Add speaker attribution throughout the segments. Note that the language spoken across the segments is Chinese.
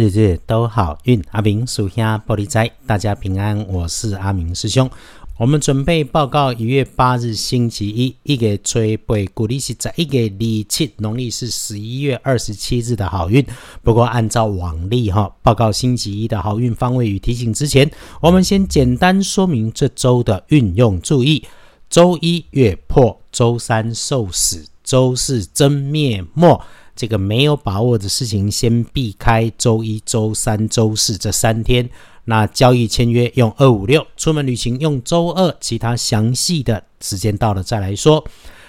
Speaker 1: 日日都好运。阿明属下玻璃斋，大家平安。我是阿明师兄。我们准备报告一月八日星期一，一个吹背古历是在一个礼七，农历是十一月二十七日的好运。不过按照往例哈，报告星期一的好运方位与提醒之前，我们先简单说明这周的运用注意。周一月破，周三受死，周四真灭末。这个没有把握的事情，先避开周一、周三、周四这三天。那交易签约用二五六，出门旅行用周二。其他详细的时间到了再来说。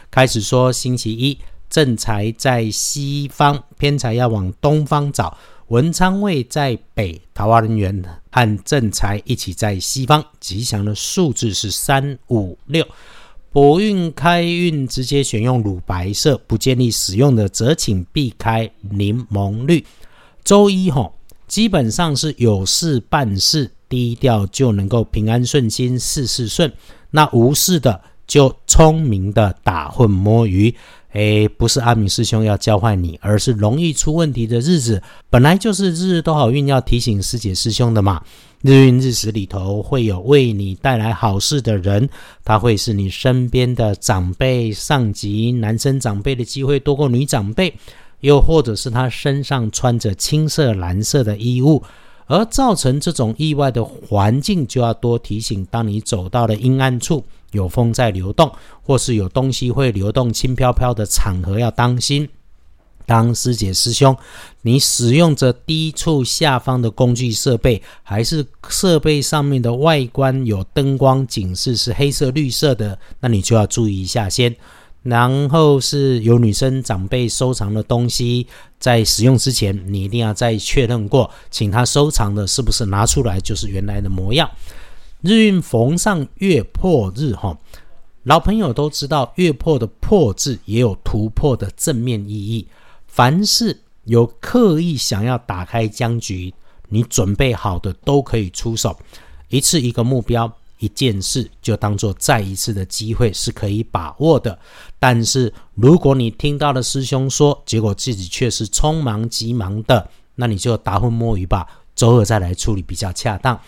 Speaker 1: 开始说星期一，正财在西方，偏财要往东方找。文昌位在北，桃花人员和正财一起在西方。吉祥的数字是三五六。博运开运直接选用乳白色，不建议使用的则请避开柠檬绿。周一吼，基本上是有事办事，低调就能够平安顺心，事事顺。那无事的就聪明的打混摸鱼。诶，不是阿明师兄要教坏你，而是容易出问题的日子，本来就是日日都好运，要提醒师姐师兄的嘛。日运日时里头会有为你带来好事的人，他会是你身边的长辈、上级，男生长辈的机会多过女长辈，又或者是他身上穿着青色、蓝色的衣物，而造成这种意外的环境，就要多提醒。当你走到了阴暗处，有风在流动，或是有东西会流动、轻飘飘的场合，要当心。当师姐师兄，你使用着低处下方的工具设备，还是设备上面的外观有灯光警示是黑色、绿色的，那你就要注意一下先。然后是有女生长辈收藏的东西，在使用之前，你一定要再确认过，请他收藏的是不是拿出来就是原来的模样。日运逢上月破日，哈，老朋友都知道月破的破字也有突破的正面意义。凡是有刻意想要打开僵局，你准备好的都可以出手。一次一个目标，一件事就当做再一次的机会是可以把握的。但是如果你听到了师兄说，结果自己却是匆忙急忙的，那你就打混摸鱼吧，周二再来处理比较恰当。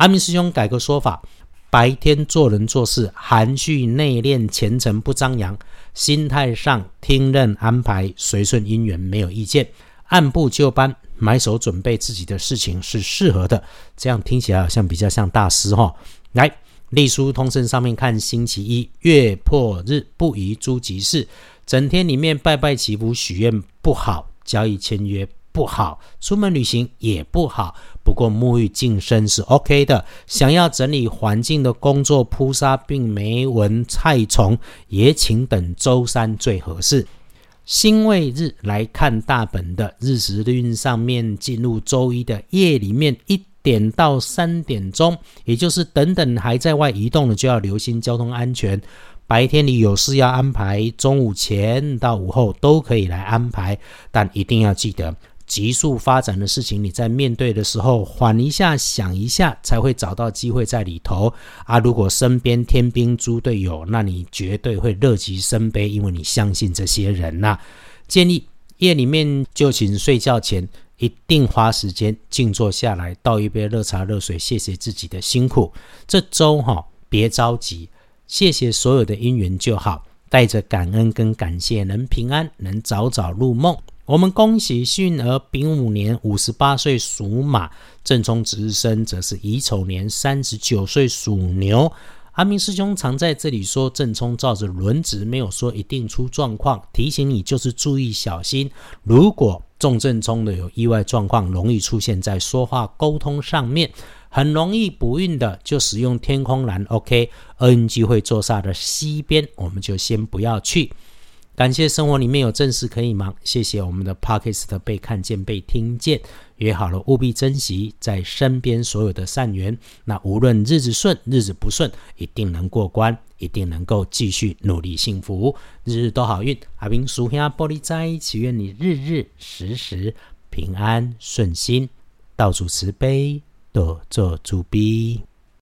Speaker 1: 阿明师兄改个说法。白天做人做事含蓄内敛虔诚不张扬，心态上听任安排随顺因缘没有意见，按部就班埋手准备自己的事情是适合的。这样听起来好像比较像大师哈。来，隶书通胜上面看星期一月破日不宜诸吉事，整天里面拜拜祈福许愿不好，交易签约。不好，出门旅行也不好。不过沐浴净身是 OK 的。想要整理环境的工作扑杀并没闻菜虫，也请等周三最合适。辛未日来看大本的日时运上面进入周一的夜里面一点到三点钟，也就是等等还在外移动的就要留心交通安全。白天你有事要安排，中午前到午后都可以来安排，但一定要记得。急速发展的事情，你在面对的时候缓一下，想一下，才会找到机会在里头啊！如果身边天兵猪队友，那你绝对会乐极生悲，因为你相信这些人呐。建议夜里面就寝睡觉前，一定花时间静坐下来，倒一杯热茶热水，谢谢自己的辛苦。这周哈，别着急，谢谢所有的因缘就好，带着感恩跟感谢，能平安，能早早入梦。我们恭喜幸儿丙午年五十八岁属马，正冲值日生则是乙丑年三十九岁属牛。阿明师兄常在这里说，正冲照着轮值，没有说一定出状况，提醒你就是注意小心。如果重正冲的有意外状况，容易出现在说话沟通上面，很容易不孕的，就使用天空蓝。OK，厄运机会坐煞的西边，我们就先不要去。感谢生活里面有正事可以忙，谢谢我们的 Pockets 被看见、被听见，约好了务必珍惜在身边所有的善缘。那无论日子顺、日子不顺，一定能过关，一定能够继续努力幸福，日日都好运。阿明属下玻璃斋，祈愿你日日时时平安顺心，道主慈悲，多做主逼。